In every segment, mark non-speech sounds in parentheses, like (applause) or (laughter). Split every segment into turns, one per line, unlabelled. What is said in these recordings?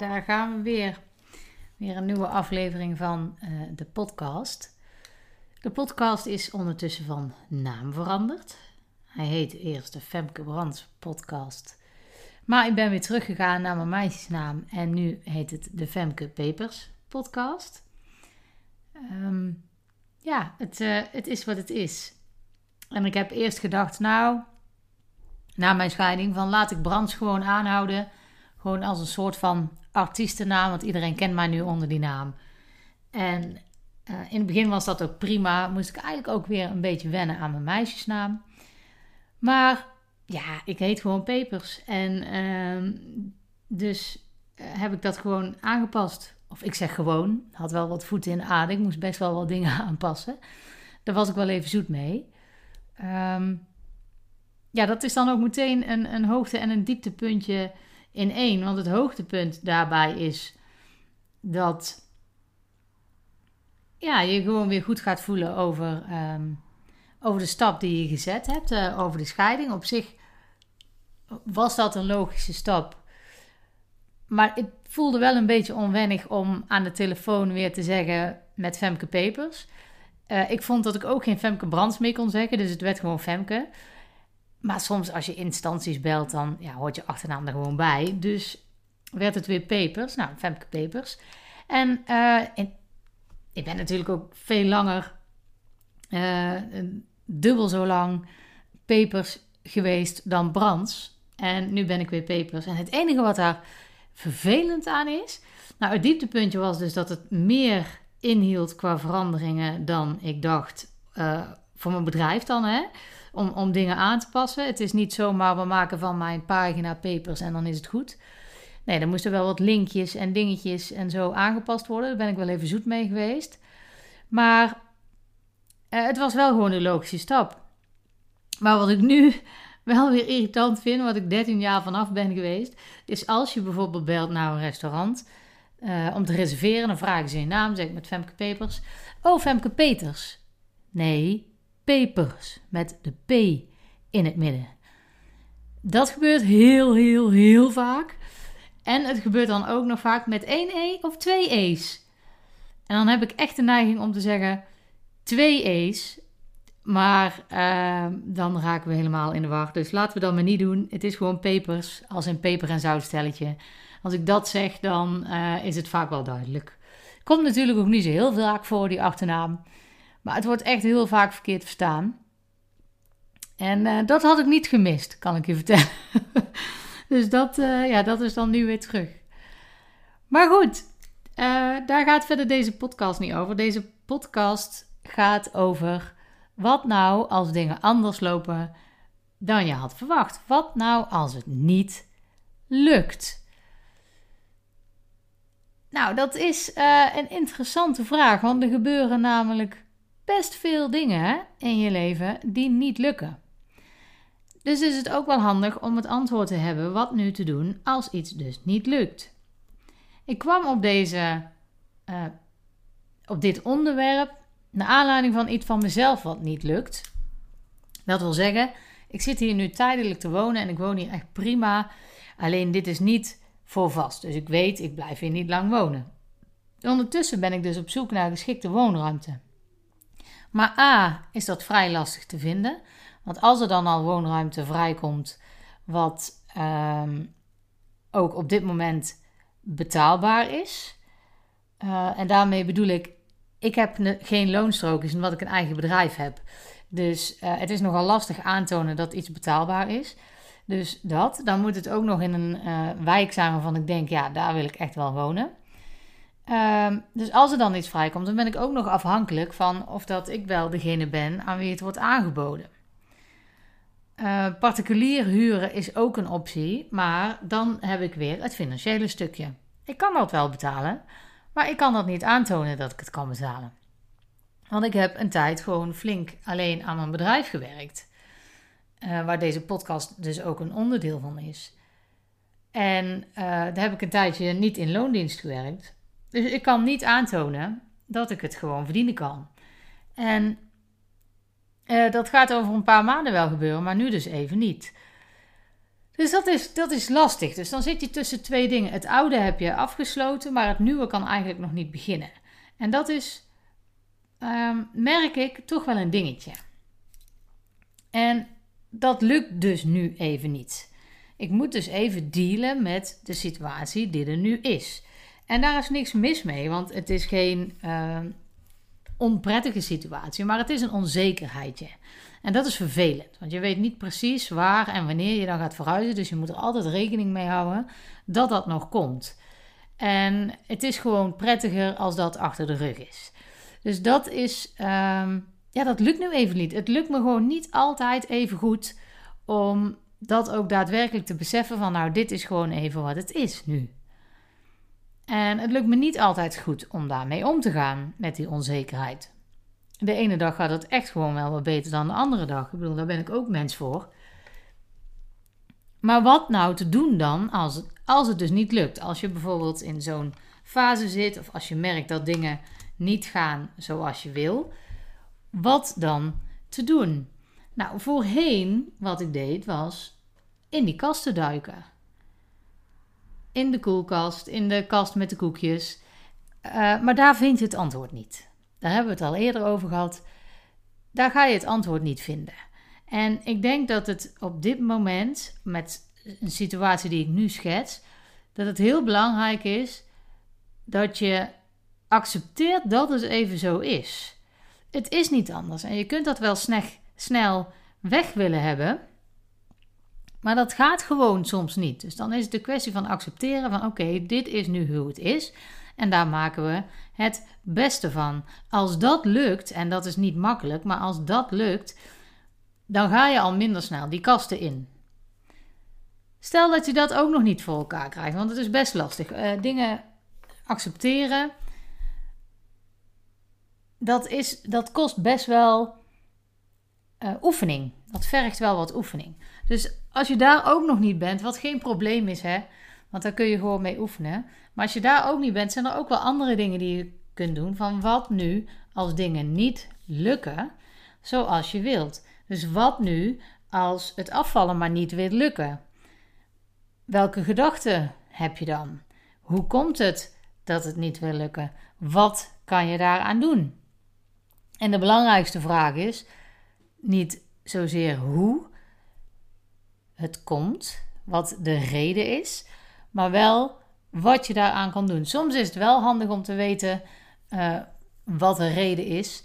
Daar gaan we weer. Weer een nieuwe aflevering van uh, de podcast. De podcast is ondertussen van naam veranderd. Hij heet eerst de Femke Brands podcast. Maar ik ben weer teruggegaan naar mijn meisjesnaam en nu heet het de Femke Papers podcast. Um, ja, het, uh, het is wat het is. En ik heb eerst gedacht, nou, na mijn scheiding, van laat ik Brands gewoon aanhouden gewoon als een soort van artiestennaam, want iedereen kent mij nu onder die naam. En eh, in het begin was dat ook prima. Moest ik eigenlijk ook weer een beetje wennen aan mijn meisjesnaam. Maar ja, ik heet gewoon Pepers. En ehm, dus eh, heb ik dat gewoon aangepast. Of ik zeg gewoon, had wel wat voeten in de aarde. Ik moest best wel wat dingen (laughs) aanpassen. Daar was ik wel even zoet mee. Ehm, ja, dat is dan ook meteen een, een hoogte- en een dieptepuntje in één. Want het hoogtepunt daarbij is dat ja, je gewoon weer goed gaat voelen over, ehm, over de stap die je gezet hebt, uh, over de scheiding. Op zich was dat een logische stap. Maar het voelde wel een beetje onwennig om aan de telefoon weer te zeggen met Femke Papers. Uh, ik vond dat ik ook geen Femke Brands meer kon zeggen, dus het werd gewoon Femke. Maar soms als je instanties belt, dan ja, hoort je achternaam er gewoon bij. Dus werd het weer Papers. Nou, Femke Papers. En uh, ik ben natuurlijk ook veel langer, uh, dubbel zo lang Papers geweest dan Brands. En nu ben ik weer Papers. En het enige wat daar vervelend aan is... Nou, het dieptepuntje was dus dat het meer inhield qua veranderingen dan ik dacht uh, voor mijn bedrijf dan, hè om, om dingen aan te passen. Het is niet zomaar we maken van mijn pagina papers en dan is het goed. Nee, er moesten wel wat linkjes en dingetjes en zo aangepast worden. Daar ben ik wel even zoet mee geweest. Maar eh, het was wel gewoon een logische stap. Maar wat ik nu (laughs) wel weer irritant vind, wat ik 13 jaar vanaf ben geweest, is als je bijvoorbeeld belt naar een restaurant uh, om te reserveren, dan vragen ze je naam, zeg ik met Femke Peters. Oh, Femke Peters. Nee, Papers met de P in het midden. Dat gebeurt heel, heel, heel vaak. En het gebeurt dan ook nog vaak met één E of twee E's. En dan heb ik echt de neiging om te zeggen twee E's. Maar uh, dan raken we helemaal in de war. Dus laten we dat maar niet doen. Het is gewoon papers, als een peper- en zoutstelletje. Als ik dat zeg, dan uh, is het vaak wel duidelijk. Komt natuurlijk ook niet zo heel vaak voor, die achternaam. Maar het wordt echt heel vaak verkeerd verstaan. En uh, dat had ik niet gemist, kan ik je vertellen. (laughs) dus dat, uh, ja, dat is dan nu weer terug. Maar goed, uh, daar gaat verder deze podcast niet over. Deze podcast gaat over wat nou als dingen anders lopen dan je had verwacht. Wat nou als het niet lukt? Nou, dat is een interessante vraag, want er gebeuren namelijk best veel dingen in je leven die niet lukken. Dus is het ook wel handig om het antwoord te hebben wat nu te doen als iets dus niet lukt. Ik kwam op, deze, uh, op dit onderwerp naar aanleiding van iets van mezelf wat niet lukt. Dat wil zeggen, ik zit hier nu tijdelijk te wonen en ik woon hier echt prima. Alleen dit is niet voor vast. Dus ik weet, ik blijf hier niet lang wonen. Ondertussen ben ik dus op zoek naar geschikte woonruimte. Maar A is dat vrij lastig te vinden. Want als er dan al woonruimte vrijkomt, wat um, ook op dit moment betaalbaar is. Uh, en daarmee bedoel ik, ik heb geen loonstrookjes omdat ik een eigen bedrijf heb. Dus uh, het is nogal lastig aantonen dat iets betaalbaar is. Dus dat. Dan moet het ook nog in een uh, wijk zijn ik denk, ja, daar wil ik echt wel wonen. Um, dus als er dan iets vrijkomt, dan ben ik ook nog afhankelijk van of dat ik wel degene ben aan wie het wordt aangeboden. Uh, particulier huren is ook een optie, maar dan heb ik weer het financiële stukje. Ik kan dat wel betalen, maar ik kan dat niet aantonen dat ik het kan betalen. Want ik heb een tijd gewoon flink alleen aan mijn bedrijf gewerkt, uh, waar deze podcast dus ook een onderdeel van is. En uh, daar heb ik een tijdje niet in loondienst gewerkt. Dus ik kan niet aantonen dat ik het gewoon verdienen kan. En uh, dat gaat over een paar maanden wel gebeuren, maar nu dus even niet. Dus dat is, dat is lastig. Dus dan zit je tussen twee dingen. Het oude heb je afgesloten, maar het nieuwe kan eigenlijk nog niet beginnen. En dat is, ehm, merk ik, toch wel een dingetje. En dat lukt dus nu even niet. Ik moet dus even dealen met de situatie die er nu is. En daar is niks mis mee, want het is geen uh, onprettige situatie, maar het is een onzekerheidje. En dat is vervelend, want je weet niet precies waar en wanneer je dan gaat verhuizen. Dus je moet er altijd rekening mee houden dat dat nog komt. En het is gewoon prettiger als dat achter de rug is. Dus dat is, ehm, ja, dat lukt nu even niet. Het lukt me gewoon niet altijd even goed om dat ook daadwerkelijk te beseffen van, nou, dit is gewoon even wat het is nu. En het lukt me niet altijd goed om daarmee om te gaan met die onzekerheid. De ene dag gaat het echt gewoon wel wat beter dan de andere dag. Ik bedoel, daar ben ik ook mens voor. Maar wat nou te doen dan als het, als het dus niet lukt? Als je bijvoorbeeld in zo'n fase zit of als je merkt dat dingen niet gaan zoals je wil, wat dan te doen? Nou, voorheen wat ik deed was in die kast te duiken. In de koelkast, in de kast met de koekjes. Uh, maar daar vind je het antwoord niet. Daar hebben we het al eerder over gehad. Daar ga je het antwoord niet vinden. En ik denk dat het op dit moment, met een situatie die ik nu schets, dat het heel belangrijk is dat je accepteert dat het even zo is. Het is niet anders. En je kunt dat wel snel weg willen hebben. Maar dat gaat gewoon soms niet. Dus dan is het de kwestie van accepteren van oké, dit is nu hoe het is. En daar maken we het beste van. Als dat lukt, en dat is niet makkelijk, maar als dat lukt, dan ga je al minder snel die kasten in. Stel dat je dat ook nog niet voor elkaar krijgt, want het is best lastig. Uh, dingen accepteren, dat, is, dat kost best wel uh, oefening. Dat vergt wel wat oefening. Dus als je daar ook nog niet bent, wat geen probleem is, hè, want daar kun je gewoon mee oefenen. Maar als je daar ook niet bent, zijn er ook wel andere dingen die je kunt doen. Van wat nu als dingen niet lukken zoals je wilt. Dus wat nu als het afvallen maar niet wil lukken? Welke gedachten heb je dan? Hoe komt het dat het niet wil lukken? Wat kan je daaraan doen? En de belangrijkste vraag is niet zozeer hoe het komt, wat de reden is, maar wel wat je daaraan kan doen. Soms is het wel handig om te weten uh, wat de reden is.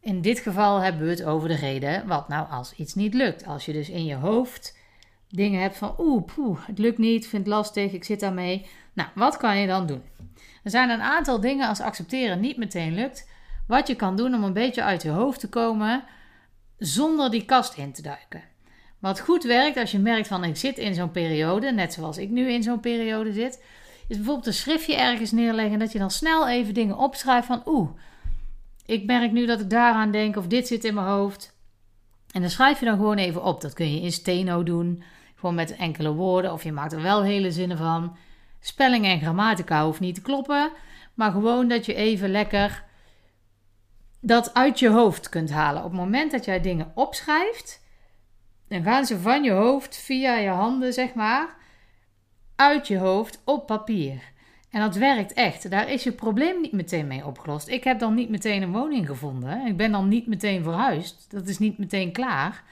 In dit geval hebben we het over de reden wat nou als iets niet lukt. Als je dus in je hoofd dingen hebt van oeh, poeh, het lukt niet, vind het lastig, ik zit daarmee. Nou, wat kan je dan doen? Er zijn een aantal dingen als accepteren niet meteen lukt. Wat je kan doen om een beetje uit je hoofd te komen zonder die kast in te duiken. Wat goed werkt als je merkt van ik zit in zo'n periode, net zoals ik nu in zo'n periode zit, is bijvoorbeeld een schriftje ergens neerleggen dat je dan snel even dingen opschrijft van oeh, ik merk nu dat ik daaraan denk of dit zit in mijn hoofd. En dan schrijf je dan gewoon even op. Dat kun je in steno doen, gewoon met enkele woorden of je maakt er wel hele zinnen van. Spelling en grammatica hoeft niet te kloppen, maar gewoon dat je even lekker dat uit je hoofd kunt halen. Op het moment dat jij dingen opschrijft, dan gaan ze van je hoofd via je handen, zeg maar, uit je hoofd op papier. En dat werkt echt. Daar is je probleem niet meteen mee opgelost. Ik heb dan niet meteen een woning gevonden. Ik ben dan niet meteen verhuisd. Dat is niet meteen klaar.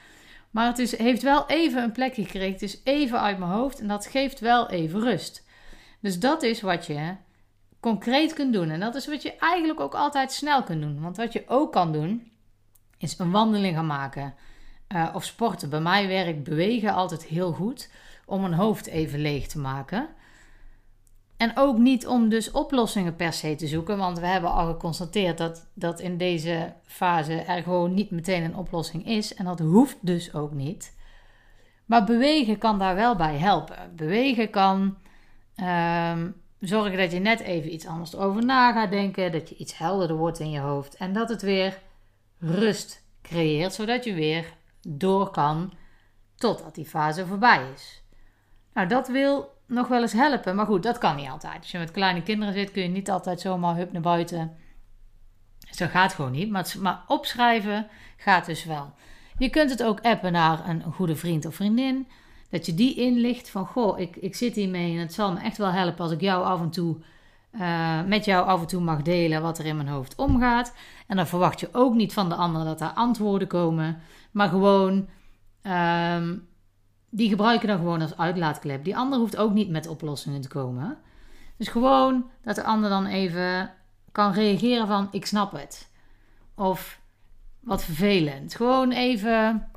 Maar het is, heeft wel even een plekje gekregen. Het is even uit mijn hoofd en dat geeft wel even rust. Dus dat is wat je concreet kunt doen. En dat is wat je eigenlijk ook altijd snel kunt doen. Want wat je ook kan doen, is een wandeling gaan maken uh, of sporten. Bij mij werkt bewegen altijd heel goed om een hoofd even leeg te maken. En ook niet om dus oplossingen per se te zoeken, want we hebben al geconstateerd dat, dat in deze fase er gewoon niet meteen een oplossing is. En dat hoeft dus ook niet. Maar bewegen kan daar wel bij helpen. Bewegen kan um, zorgen dat je net even iets anders over na gaat denken, dat je iets helderder wordt in je hoofd en dat het weer rust creëert, zodat je weer door kan totdat die fase voorbij is. Nou, dat wil nog wel eens helpen, maar goed, dat kan niet altijd. Als je met kleine kinderen zit, kun je niet altijd zomaar hup naar buiten. Zo gaat gewoon niet, maar, maar opschrijven gaat dus wel. Je kunt het ook appen naar een goede vriend of vriendin. Dat je die inlicht van, goh, ik, ik zit hiermee en het zal me echt wel helpen als ik jou af en toe, uh, met jou af en toe mag delen wat er in mijn hoofd omgaat. En dan verwacht je ook niet van de ander dat daar antwoorden komen, maar gewoon, um, die gebruiken dan gewoon als uitlaatklep. Die ander hoeft ook niet met oplossingen te komen. Dus gewoon dat de ander dan even kan reageren van, ik snap het. Of wat vervelend. Gewoon even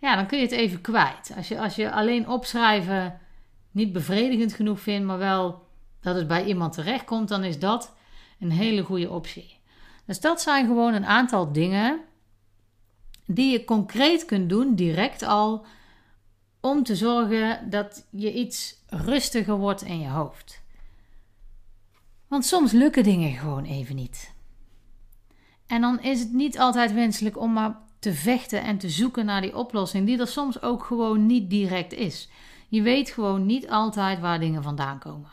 ja, dan kun je het even kwijt. Als je, als je alleen opschrijven niet bevredigend genoeg vindt, maar wel dat het bij iemand terechtkomt, dan is dat een hele goede optie. Dus dat zijn gewoon een aantal dingen die je concreet kunt doen, direct al, om te zorgen dat je iets rustiger wordt in je hoofd. Want soms lukken dingen gewoon even niet. En dan is het niet altijd wenselijk om maar te vechten en te zoeken naar die oplossing, die er soms ook gewoon niet direct is. Je weet gewoon niet altijd waar dingen vandaan komen.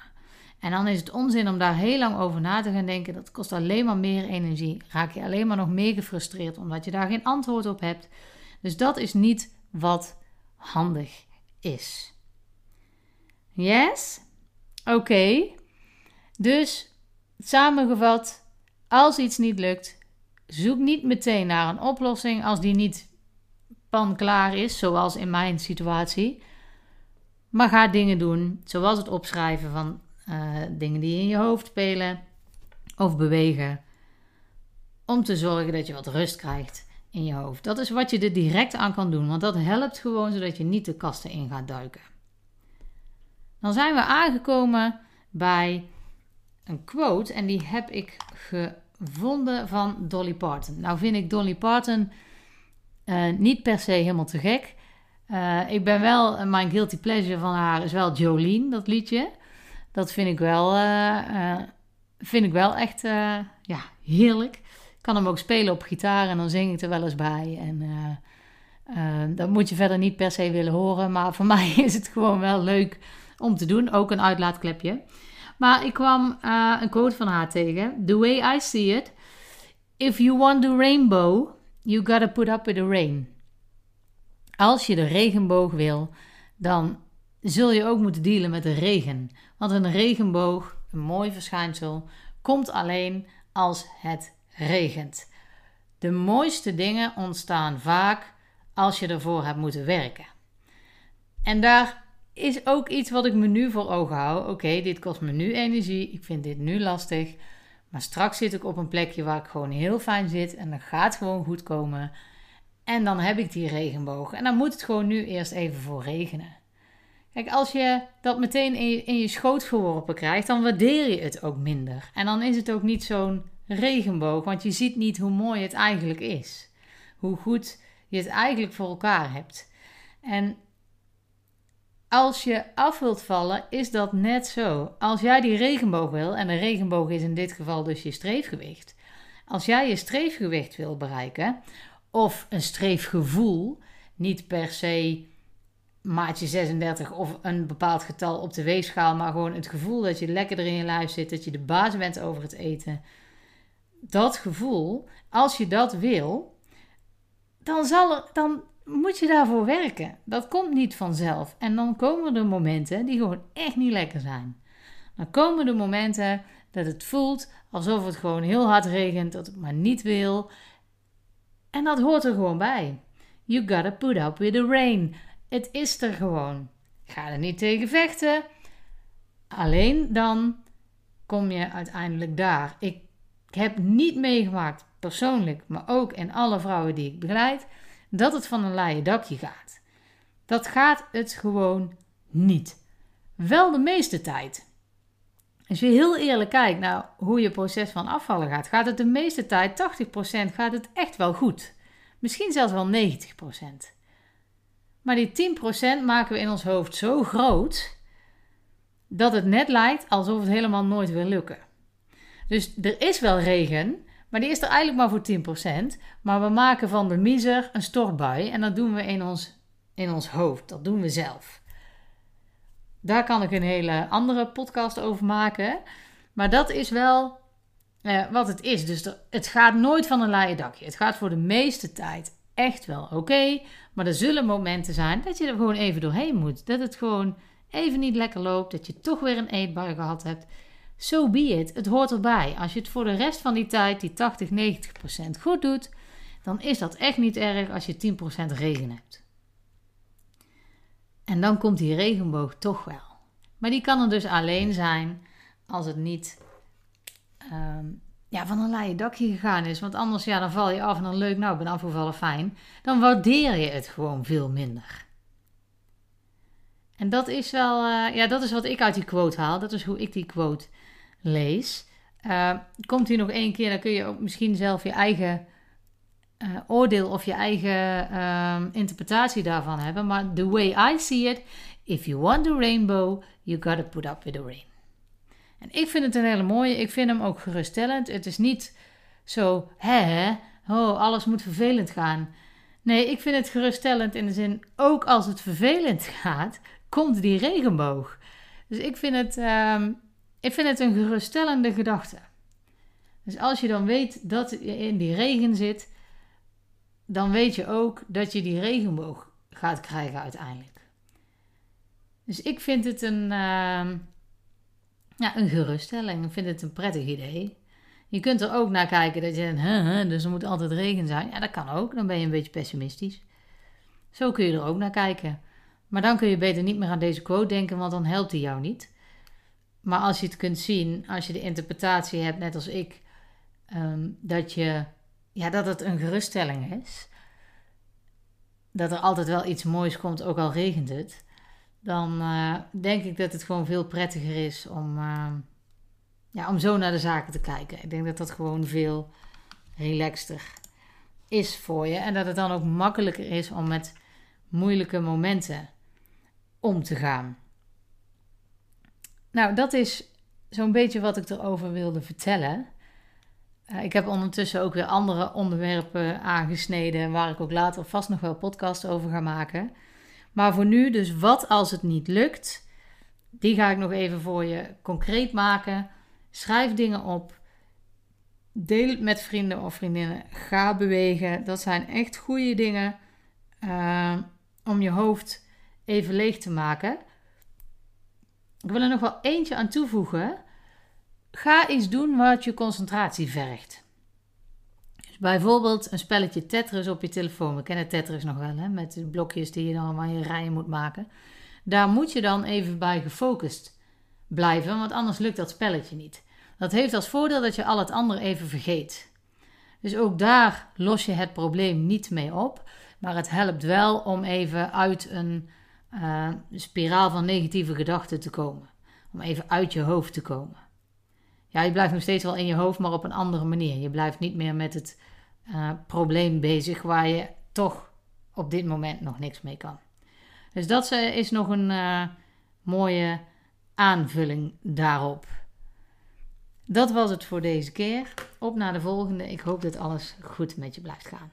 En dan is het onzin om daar heel lang over na te gaan denken. Dat kost alleen maar meer energie. Raak je alleen maar nog meer gefrustreerd omdat je daar geen antwoord op hebt. Dus dat is niet wat handig is. Yes? Oké. Dus samengevat, als iets niet lukt, zoek niet meteen naar een oplossing als die niet pan klaar is, zoals in mijn situatie. Maar ga dingen doen, zoals het opschrijven van uh, dingen die in je hoofd spelen of bewegen, om te zorgen dat je wat rust krijgt in je hoofd. Dat is wat je er direct aan kan doen, want dat helpt gewoon zodat je niet de kasten in gaat duiken. Dan zijn we aangekomen bij een quote en die heb ik ge vonden van Dolly Parton. Nou vind ik Dolly Parton uh, niet per se helemaal te gek. Uh, ik ben wel, mijn guilty pleasure van haar is wel Jolene, dat liedje. Dat vind ik wel, uh, vind ik wel echt ja, heerlijk. Ik kan hem ook spelen op gitaar en dan zing ik er wel eens bij. En dat moet je verder niet per se willen horen. Maar voor (laughs) mij is het gewoon wel leuk om te doen. Ook een uitlaatklepje. Maar ik kwam een quote van haar tegen. The way I see it. If you want the rainbow, you gotta put up with the rain. Als je de regenboog wil, dan zul je ook moeten dealen met de regen. Want een regenboog, een mooi verschijnsel, komt alleen als het regent. De mooiste dingen ontstaan vaak als je ervoor hebt moeten werken. En daar is ook iets wat ik me nu voor ogen hou. Oké, dit kost me nu energie. Ik vind dit nu lastig. Maar straks zit ik op een plekje waar ik gewoon heel fijn zit. En dan gaat het gewoon goed komen. En dan heb ik die regenboog. En dan moet het gewoon nu eerst even voor regenen. Kijk, als je dat meteen in je, in je schoot geworpen krijgt, dan waardeer je het ook minder. En dan is het ook niet zo'n regenboog, want je ziet niet hoe mooi het eigenlijk is. Hoe goed je het eigenlijk voor elkaar hebt. En als je af wilt vallen, is dat net zo. Als jij die regenboog wil, en de regenboog is in dit geval dus je streefgewicht. Als jij je streefgewicht wil bereiken, of een streefgevoel, niet per se maatje 36 of een bepaald getal op de weegschaal, maar gewoon het gevoel dat je lekker in je lijf zit, dat je de baas bent over het eten. Dat gevoel, als je dat wil, dan, zal er, dan moet je daarvoor werken. Dat komt niet vanzelf. En dan komen er momenten die gewoon echt niet lekker zijn. Dan komen de momenten dat het voelt alsof het gewoon heel hard regent, dat het maar niet wil. En dat hoort er gewoon bij. You gotta put up with the rain. Het is er gewoon. Ga er niet tegen vechten. Alleen dan kom je uiteindelijk daar. Ik heb niet meegemaakt, persoonlijk, maar ook in alle vrouwen die ik begeleid dat het van een laaie dakje gaat. Dat gaat het gewoon niet. Wel de meeste tijd. Als je heel eerlijk kijkt naar hoe je proces van afvallen gaat, gaat het de meeste tijd, 80% gaat het echt wel goed. Misschien zelfs wel 90%. Maar die 10% maken we in ons hoofd zo groot dat het net lijkt alsof het helemaal nooit wil lukken. Dus er is wel regen, maar die is er eigenlijk maar voor 10%. Maar we maken van de miser een stortbui. En dat doen we in ons, in ons hoofd. Dat doen we zelf. Daar kan ik een hele andere podcast over maken. Maar dat is wel eh, wat het is. Dus het gaat nooit van een laaie dakje. Het gaat voor de meeste tijd echt wel oké. Maar er zullen momenten zijn dat je er gewoon even doorheen moet. Dat het gewoon even niet lekker loopt. Dat je toch weer een eetbui gehad hebt. Zo so be it. Het hoort erbij. Als je het voor de rest van die tijd, die 80, 90 procent goed doet, dan is dat echt niet erg als je 10 procent regen hebt. En dan komt die regenboog toch wel. Maar die kan er dus alleen zijn als het niet ehm, ja, van een laaie dakje gegaan is. Want anders ja, dan val je af en dan leuk, nou, ik ben afgevallen, fijn. Dan waardeer je het gewoon veel minder. En dat is wel, uh, ja, dat is wat ik uit die quote haal. Dat is hoe ik die quote lees. Uh, komt hier nog één keer, dan kun je ook misschien zelf je eigen uh, oordeel of je eigen uh, interpretatie daarvan hebben. Maar the way I see it, if you want the rainbow, you gotta put up with the rain. En ik vind het een hele mooie. Ik vind hem ook geruststellend. Het is niet zo, hè, oh, alles moet vervelend gaan. Nee, ik vind het geruststellend in de zin, ook als het vervelend (laughs) gaat, komt die regenboog. Dus ik vind het, um, ik vind het een geruststellende gedachte. Dus als je dan weet dat je in die regen zit, dan weet je ook dat je die regenboog gaat krijgen uiteindelijk. Dus ik vind het een, uh, ja, een geruststelling. Ik vind het een prettig idee. Je kunt er ook naar kijken dat je huh, dus er moet altijd regen zijn. Ja, dat kan ook. Dan ben je een beetje pessimistisch. Zo kun je er ook naar kijken. Maar dan kun je beter niet meer aan deze quote denken, want dan helpt die jou niet. Maar als je het kunt zien, als je de interpretatie hebt, net als ik, um, dat je ja, dat het een geruststelling is. Dat er altijd wel iets moois komt, ook al regent het. Dan uh, denk ik dat het gewoon veel prettiger is om, uh, ja, om zo naar de zaken te kijken. Ik denk dat dat gewoon veel relaxter is voor je. En dat het dan ook makkelijker is om met moeilijke momenten om te gaan. Nou, dat is zo'n beetje wat ik erover wilde vertellen. Uh, ik heb ondertussen ook weer andere onderwerpen aangesneden, waar ik ook later vast nog wel podcasts over ga maken. Maar voor nu, dus wat als het niet lukt, die ga ik nog even voor je concreet maken. Schrijf dingen op. Deel het met vrienden of vriendinnen. Ga bewegen. Dat zijn echt goede dingen uh, om je hoofd even leeg te maken. Ik wil er nog wel eentje aan toevoegen. Ga iets doen wat je concentratie vergt. Bijvoorbeeld een spelletje Tetris op je telefoon. We kennen Tetris nog wel, hè? met de blokjes die je dan allemaal in rijen moet maken. Daar moet je dan even bij gefocust blijven, want anders lukt dat spelletje niet. Dat heeft als voordeel dat je al het andere even vergeet. Dus ook daar los je het probleem niet mee op. Maar het helpt wel om even uit een uh, spiraal van negatieve gedachten te komen. Om even uit je hoofd te komen je blijft nog steeds wel in je hoofd, maar op een andere manier. Je blijft niet meer met het uh, probleem bezig waar je toch op dit moment nog niks mee kan. Dus dat is nog een uh, mooie aanvulling daarop. Dat was het voor deze keer. Op naar de volgende. Ik hoop dat alles goed met je blijft gaan.